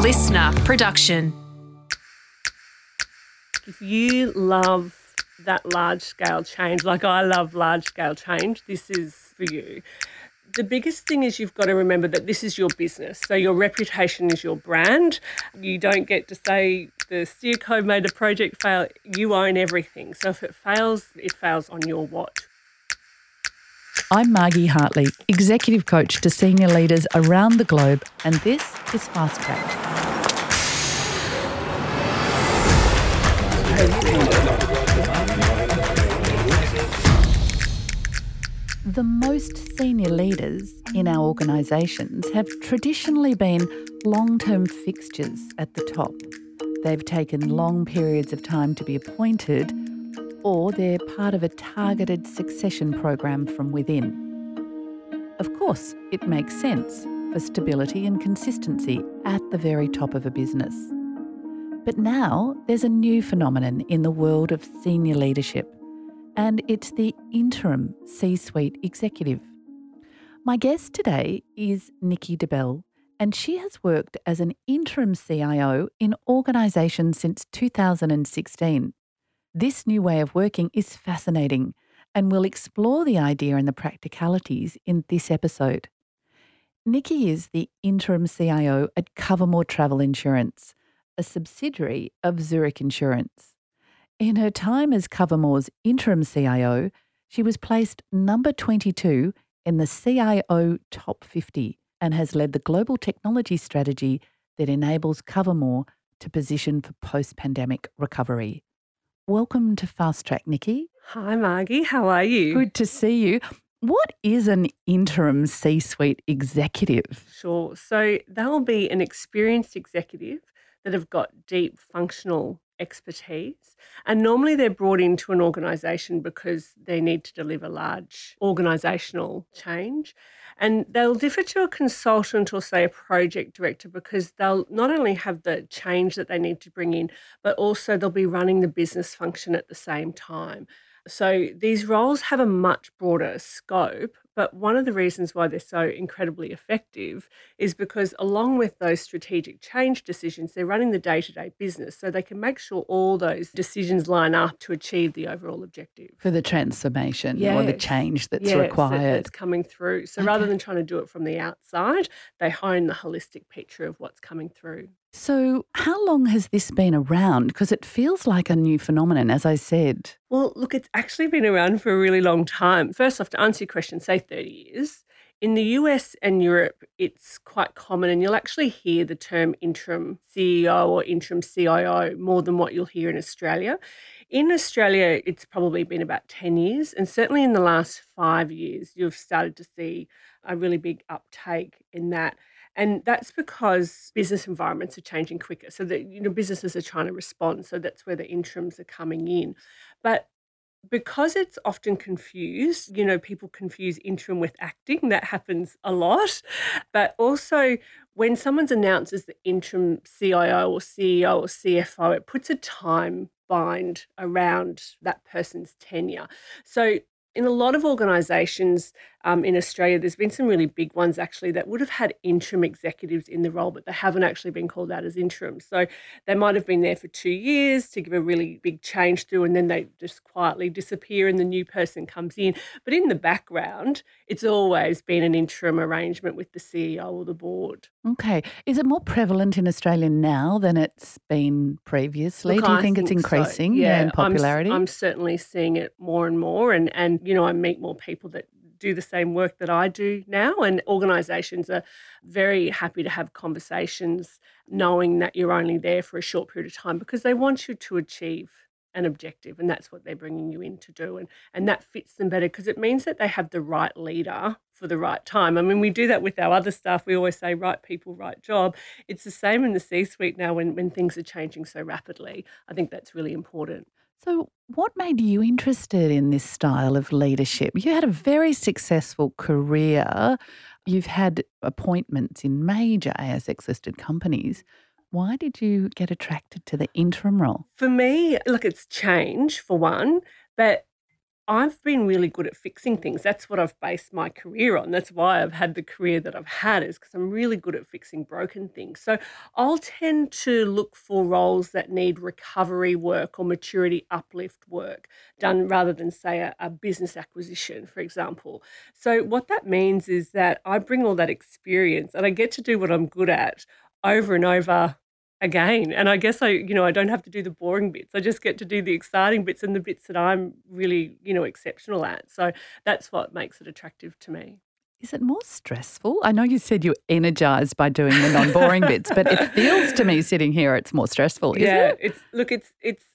listener production. If you love that large scale change, like I love large scale change, this is for you. The biggest thing is you've got to remember that this is your business. So your reputation is your brand. You don't get to say the steerco made a project fail. You own everything. So if it fails, it fails on your watch. I'm Margie Hartley, executive coach to senior leaders around the globe, and this is Fast Track. The most senior leaders in our organisations have traditionally been long term fixtures at the top. They've taken long periods of time to be appointed, or they're part of a targeted succession program from within. Of course, it makes sense for stability and consistency at the very top of a business. But now there's a new phenomenon in the world of senior leadership, and it's the interim C suite executive. My guest today is Nicki Doble, and she has worked as an interim CIO in organisations since 2016. This new way of working is fascinating, and we'll explore the idea and the practicalities in this episode. Nicki is the interim CIO at Cover-More Travel Insurance, a subsidiary of Zurich Insurance. In her time as Cover-More's interim CIO, she was placed number 22 in the CIO Top 50 and has led the global technology strategy that enables Cover-More to position for post pandemic recovery. Welcome to Fast Track, Nicki. Hi, Margie. How are you? Good to see you. What is an interim C suite executive? Sure. So they'll be an experienced executive that have got deep functional expertise. And normally they're brought into an organisation because they need to deliver large organisational change. And they'll differ to a consultant or, say, a project director because they'll not only have the change that they need to bring in, but also they'll be running the business function at the same time. So these roles have a much broader scope, but one of the reasons why they're so incredibly effective is because, along with those strategic change decisions, they're running the day to day business. So they can make sure all those decisions line up to achieve the overall objective. For the transformation or the change that's Yes, that- required. that's coming through. So rather than trying to do it from the outside, they hone the holistic picture of what's coming through. So, how long has this been around? Because it feels like a new phenomenon, as I said. Well, look, it's actually been around for a really long time. First off, to answer your question, say 30 years. In the US and Europe, it's quite common, and you'll actually hear the term interim CEO or interim CIO more than what you'll hear in Australia. In Australia, it's probably been about 10 years, and certainly in the last five years, you've started to see a really big uptake in that. And that's because business environments are changing quicker. So that you know businesses are trying to respond. So that's where the interims are coming in. But because it's often confused, you know, people confuse interim with acting. That happens a lot. But also, when someone's announced as the interim CIO or CEO or CFO, it puts a time bind around that person's tenure. So, in a lot of organisations um, in Australia, there's been some really big ones actually that would have had interim executives in the role, but they haven't actually been called out as interim. So they might have been there for two years to give a really big change through, and then they just quietly disappear and the new person comes in. But in the background, it's always been an interim arrangement with the CEO or the board. Okay. Is it more prevalent in Australia now than it's been previously? Look, Do you I think, it's so. increasing in I'm popularity? I'm, certainly seeing it more and more, and and you know I meet more people that do the same work that I do now, and organisations are very happy to have conversations, knowing that you're only there for a short period of time because they want you to achieve an objective, and that's what they're bringing you in to do, and and that fits them better because it means that they have the right leader for the right time. I mean, we do that with our other stuff. We always say right people, right job. It's the same in the C-suite now when when things are changing so rapidly. I think that's really important. So, what made you interested in this style of leadership? You had a very successful career. You've had appointments in major ASX listed companies. Why did you get attracted to the interim role? For me, look, it's change for one, but I've been really good at fixing things. That's what I've based my career on. That's why I've had the career that I've had, is because I'm really good at fixing broken things. So I'll tend to look for roles that need recovery work or maturity uplift work done rather than, say, a, a business acquisition, for example. So what that means is that I bring all that experience and I get to do what I'm good at over and over again. And I guess I, you know, I don't have to do the boring bits. I just get to do the exciting bits and the bits that I'm really, you know, exceptional at. So that's what makes it attractive to me. Is it more stressful? I know you said you're energized by doing the non-boring bits, but it feels to me sitting here it's more stressful, yeah, it? it's look, it's it's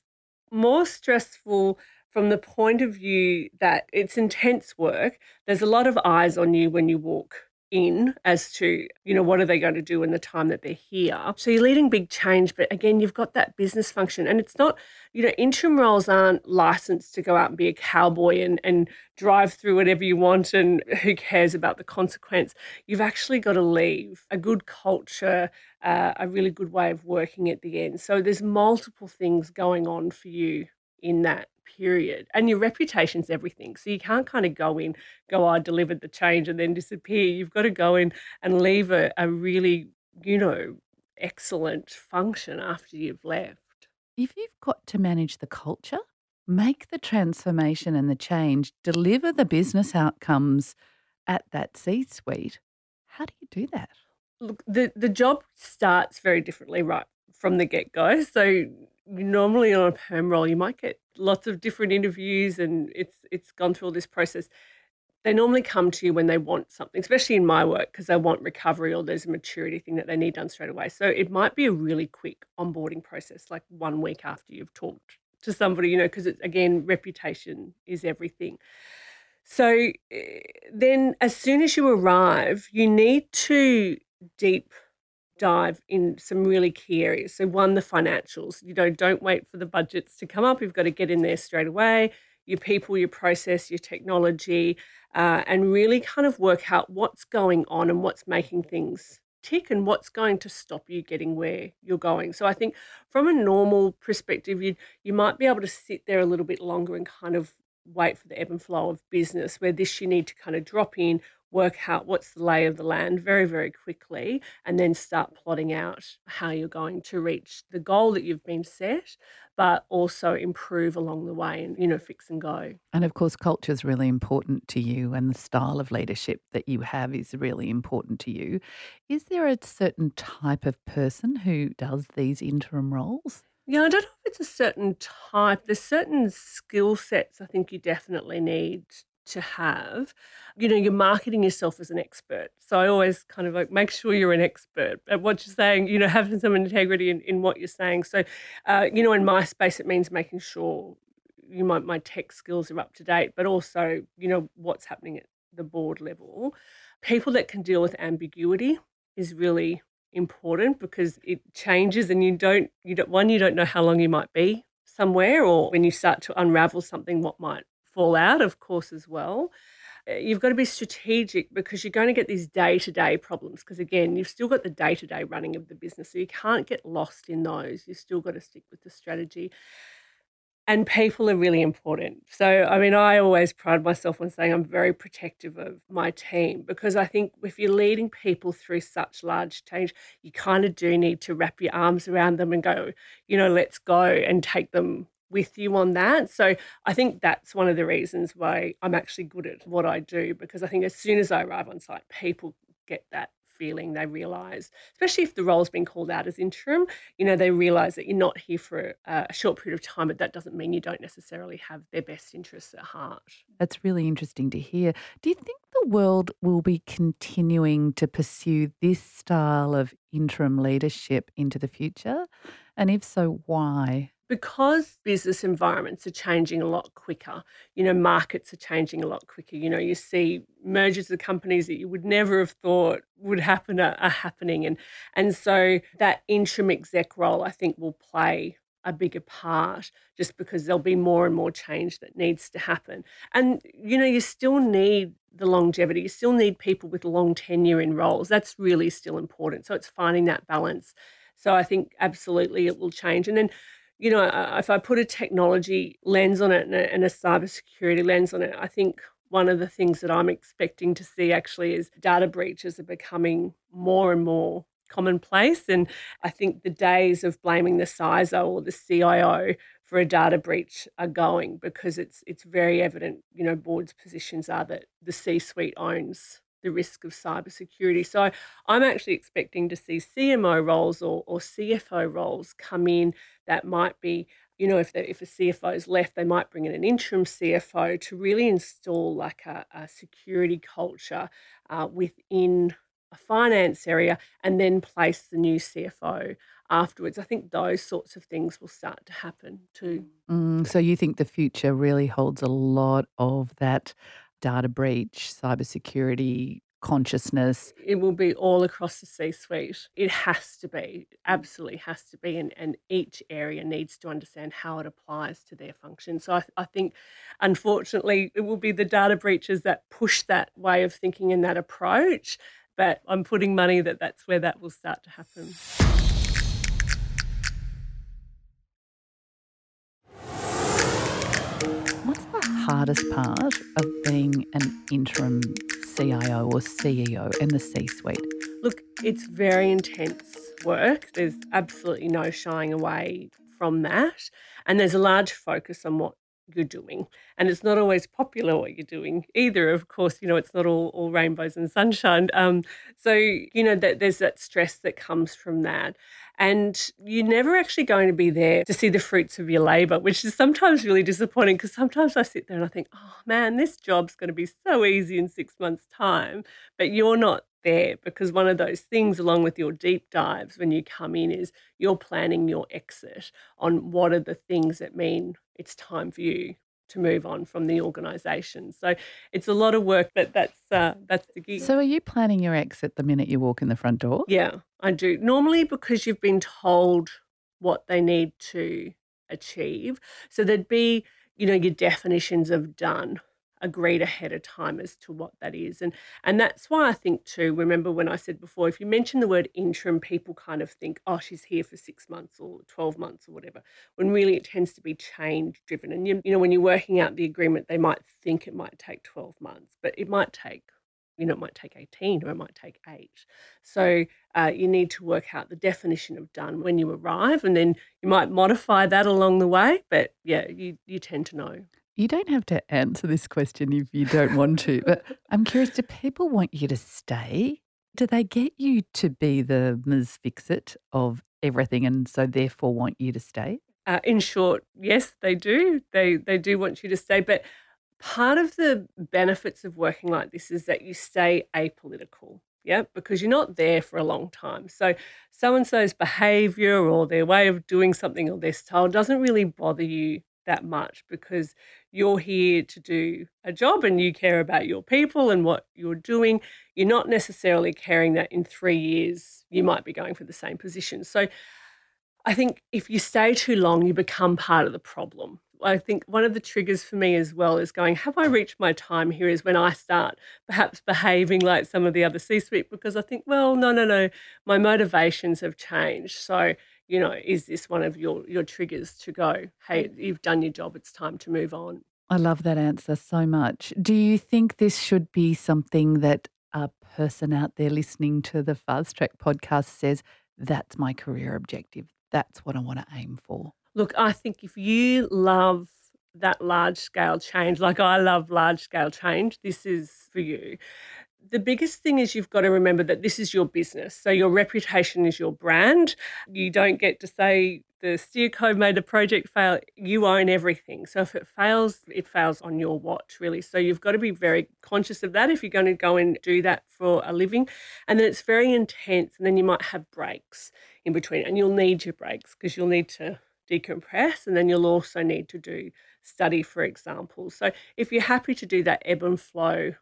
more stressful from the point of view that it's intense work. There's a lot of eyes on you when you walk in as to you know what are they going to do in the time that they're here. So you're leading big change but again you've got that business function and it's not you know interim roles aren't licensed to go out and be a cowboy and and drive through whatever you want and who cares about the consequence. You've actually got to leave a good culture uh, a really good way of working at the end. So there's multiple things going on for you in that period. And your reputation's everything. So you can't kind of go in, go, oh, I delivered the change and then disappear. You've got to go in and leave a, a really, you know, excellent function after you've left. If you've got to manage the culture, make the transformation and the change, deliver the business outcomes at that C suite, how do you do that? Look, the, the job starts very differently right from the get go. So normally on a perm role, you might get lots of different interviews, and it's it's gone through all this process. They normally come to you when they want something, especially in my work, because they want recovery or there's a maturity thing that they need done straight away. So it might be a really quick onboarding process, like one week after you've talked to somebody, you know, because it's again, reputation is everything. So eh, then, as soon as you arrive, you need to deep dive in some really key areas. So one, the financials. You know, don't wait for the budgets to come up. You've got to get in there straight away. Your people, your process, your technology, uh, and really kind of work out what's going on and what's making things tick and what's going to stop you getting where you're going. So I think from a normal perspective, you you might be able to sit there a little bit longer and kind of wait for the ebb and flow of business. Where this you need to kind of drop in, work out what's the lay of the land very, very quickly, and then start plotting out how you're going to reach the goal that you've been set, but also improve along the way and, you know, fix and go. And of course, culture is really important to you, and the style of leadership that you have is really important to you. Is there a certain type of person who does these interim roles? Yeah, I don't know if it's a certain type. There's certain skill sets I think you definitely need to have. You know, you're marketing yourself as an expert. So I always kind of like make sure you're an expert at what you're saying, you know, having some integrity in, in what you're saying. So, uh, you know, in my space, it means making sure you know, my tech skills are up to date, but also, you know, what's happening at the board level. People that can deal with ambiguity is really important because it changes and you don't you don't one you don't know how long you might be somewhere or when you start to unravel something what might fall out, of course, as well. Uh, you've got to be strategic because you're going to get these day to day problems. Because again, you've still got the day to day running of the business. So you can't get lost in those. You've still got to stick with the strategy. And people are really important. So, I mean, I always pride myself on saying I'm very protective of my team because I think if you're leading people through such large change, you kind of do need to wrap your arms around them and go, you know, let's go and take them with you on that. So I think that's one of the reasons why I'm actually good at what I do because I think as soon as I arrive on site, people get that feeling they realize especially if the role's been called out as interim you know they realize that you're not here for a, a short period of time but that doesn't mean you don't necessarily have their best interests at heart. That's really interesting to hear. Do you think the world will be continuing to pursue this style of interim leadership into the future? And if so why because business environments are changing a lot quicker, you know, markets are changing a lot quicker. You know, you see mergers of companies that you would never have thought would happen are, are happening. And and so that interim exec role I think will play a bigger part just because there'll be more and more change that needs to happen. And you know, you still need the longevity. You still need people with long tenure in roles. That's really still important. So it's finding that balance. So I think absolutely it will change. And then you know, uh, if I put a technology lens on it and a, cybersecurity lens on it, I think one of the things that I'm expecting to see actually is data breaches are becoming more and more commonplace. And I think the days of blaming the CISO or the CIO for a data breach are going because it's it's very evident, you know, boards' positions are that the C-suite owns the risk of cybersecurity. So I'm actually expecting to see CMO roles or, or CFO roles come in that might be you know, if the, if a CFO is left, they might bring in an interim CFO to really install like a, a security culture uh, within a finance area, and then place the new CFO afterwards. I think those sorts of things will start to happen too. Mm, so you think the future really holds a lot of that data breach, cybersecurity consciousness. It will be all across the C suite. It has to be, absolutely has to be. And, and each area needs to understand how it applies to their function. So I, I think, unfortunately, it will be the data breaches that push that way of thinking and that approach. But I'm putting money that that's where that will start to happen. Hardest part of being an interim CIO or CEO in the C suite? Look, it's very intense work. There's absolutely no shying away from that. And there's a large focus on what you're doing. And it's not always popular what you're doing either. Of course, you know, it's not all, all rainbows and sunshine. Um, so, you know, that there's that stress that comes from that. And you're never actually going to be there to see the fruits of your labor, which is sometimes really disappointing because sometimes I sit there and I think, oh man, this job's going to be so easy in six months' time. But you're not there because one of those things, along with your deep dives when you come in, is you're planning your exit on what are the things that mean it's time for you to move on from the organisation. So it's a lot of work, but that's uh, that's the gig. So are you planning your exit the minute you walk in the front door? Yeah, I do. Normally because you've been told what they need to achieve. So there'd be, you know, your definitions of done agreed ahead of time as to what that is. And and that's why I think too, remember when I said before, if you mention the word interim, people kind of think, oh, she's here for six months or 12 months or whatever, when really it tends to be change driven. And you, you know, when you're working out the agreement, they might think it might take 12 months, but it might take you know, it might take 18 or it might take eight. So uh, you need to work out the definition of done when you arrive, and then you might modify that along the way. But yeah, you, you tend to know. You don't have to answer this question if you don't want to, but I'm curious do people want you to stay? Do they get you to be the Ms. Fix It of everything and so therefore want you to stay? Uh, in short, yes, they do. They they do want you to stay, but part of the benefits of working like this is that you stay apolitical. Yeah, because you're not there for a long time. So so and so's behavior or their way of doing something or their style doesn't really bother you that much because you're here to do a job and you care about your people and what you're doing. You're not necessarily caring that in three years you might be going for the same position. So I think if you stay too long, you become part of the problem. I think one of the triggers for me as well is going, have I reached my time here? Is when I start perhaps behaving like some of the other C suite because I think, well, no, no, no, my motivations have changed. So you know, is this one of your your triggers to go, hey, mm. you've done your job, it's time to move on? I love that answer so much. Do you think this should be something that a person out there listening to the Fast Track podcast says, that's my career objective. That's what I want to aim for? Look, I think if you love that large scale change, like I love large scale change, this is for you the biggest thing is you've got to remember that this is your business. So your reputation is your brand. You don't get to say the steerco made a project fail. You own everything. So if it fails, it fails on your watch, really. So you've got to be very conscious of that if you're going to go and do that for a living. And then it's very intense. And then you might have breaks in between. And you'll need your breaks because you'll need to decompress. And then you'll also need to do study, for example. So if you're happy to do that ebb and flow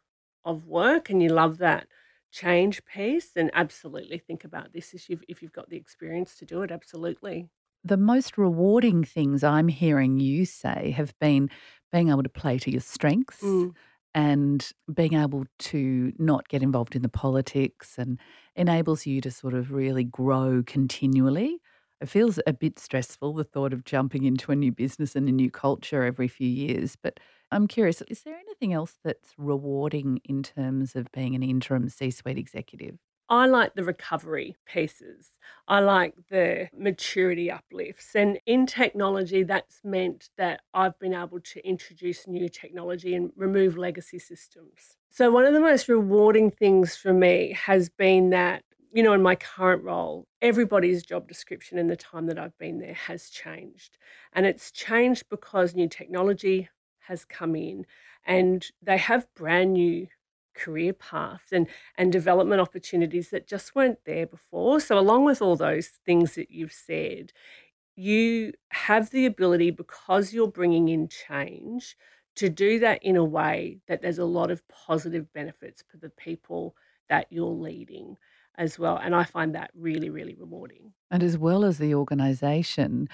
of work and you love that change piece, then absolutely think about this if you've, if you've got the experience to do it. Absolutely. The most rewarding things I'm hearing you say have been being able to play to your strengths. Mm. And being able to not get involved in the politics and enables you to sort of really grow continually. It feels a bit stressful, the thought of jumping into a new business and a new culture every few years. But I'm curious, is there anything else that's rewarding in terms of being an interim C suite executive? I like the recovery pieces. I like the maturity uplifts. And in technology, that's meant that I've been able to introduce new technology and remove legacy systems. So, one of the most rewarding things for me has been that, you know, in my current role, everybody's job description in the time that I've been there has changed. And it's changed because new technology has come in and they have brand new career paths and and development opportunities that just weren't there before so along with all those things that you've said you have the ability because you're bringing in change to do that in a way that there's a lot of positive benefits for the people that you're leading as well and i find that really really rewarding and as well as the organization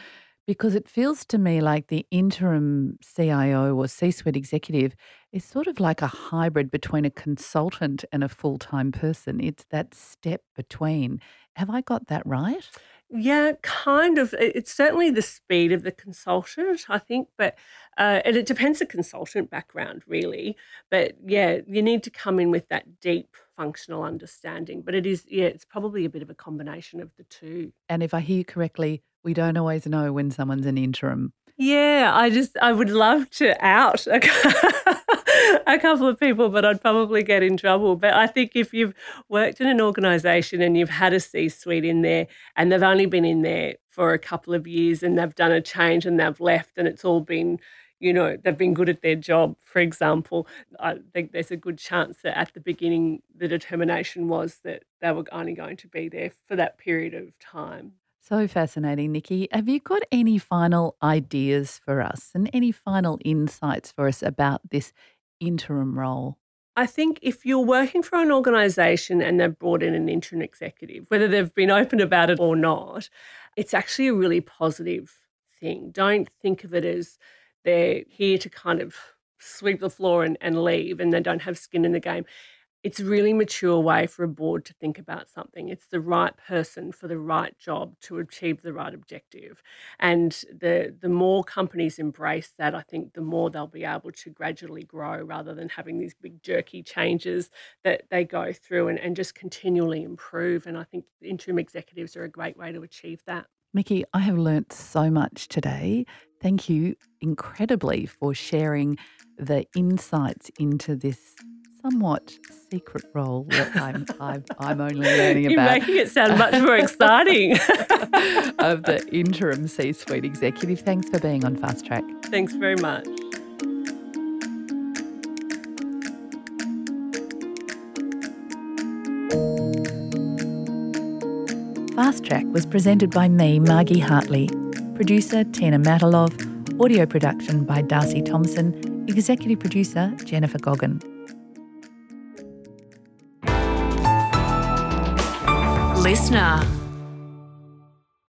because it feels to me like the interim CIO or C suite executive is sort of like a hybrid between a consultant and a full time person. It's that step between. Have I got that right? Yeah, kind of. It's certainly the speed of the consultant, I think, but uh, and it depends the consultant background, really. But yeah, you need to come in with that deep functional understanding. But it is, yeah, it's probably a bit of a combination of the two. And if I hear you correctly, we don't always know when someone's an interim. Yeah, I just I would love to out a, a couple of people, but I'd probably get in trouble. But I think if you've worked in an organisation and you've had a C-suite in there, and they've only been in there for a couple of years, and they've done a change and they've left, and it's all been you know, they've been good at their job, for example, I think there's a good chance that at the beginning the determination was that they were only going to be there for that period of time. So fascinating, Nicki. Have you got any final ideas for us and any final insights for us about this interim role? I think if you're working for an organisation and they've brought in an interim executive, whether they've been open about it or not, it's actually a really positive thing. Don't think of it as they're here to kind of sweep the floor and, and leave and they don't have skin in the game it's a really mature way for a board to think about something. It's the right person for the right job to achieve the right objective. And the the more companies embrace that, I think the more they'll be able to gradually grow rather than having these big jerky changes that they go through and, and just continually improve. And I think interim executives are a great way to achieve that. Nicki, I have learnt so much today. Thank you incredibly for sharing the insights into this somewhat secret role that I'm, I'm, I'm only learning You're about. You're making it sound much more exciting. of the interim C suite executive. Thanks for being on Fast Track. Thanks very much. Fast Track was presented by me, Margie Hartley, producer Tina Matalov, audio production by Darcy Thompson, executive producer Jennifer Goggin. Listener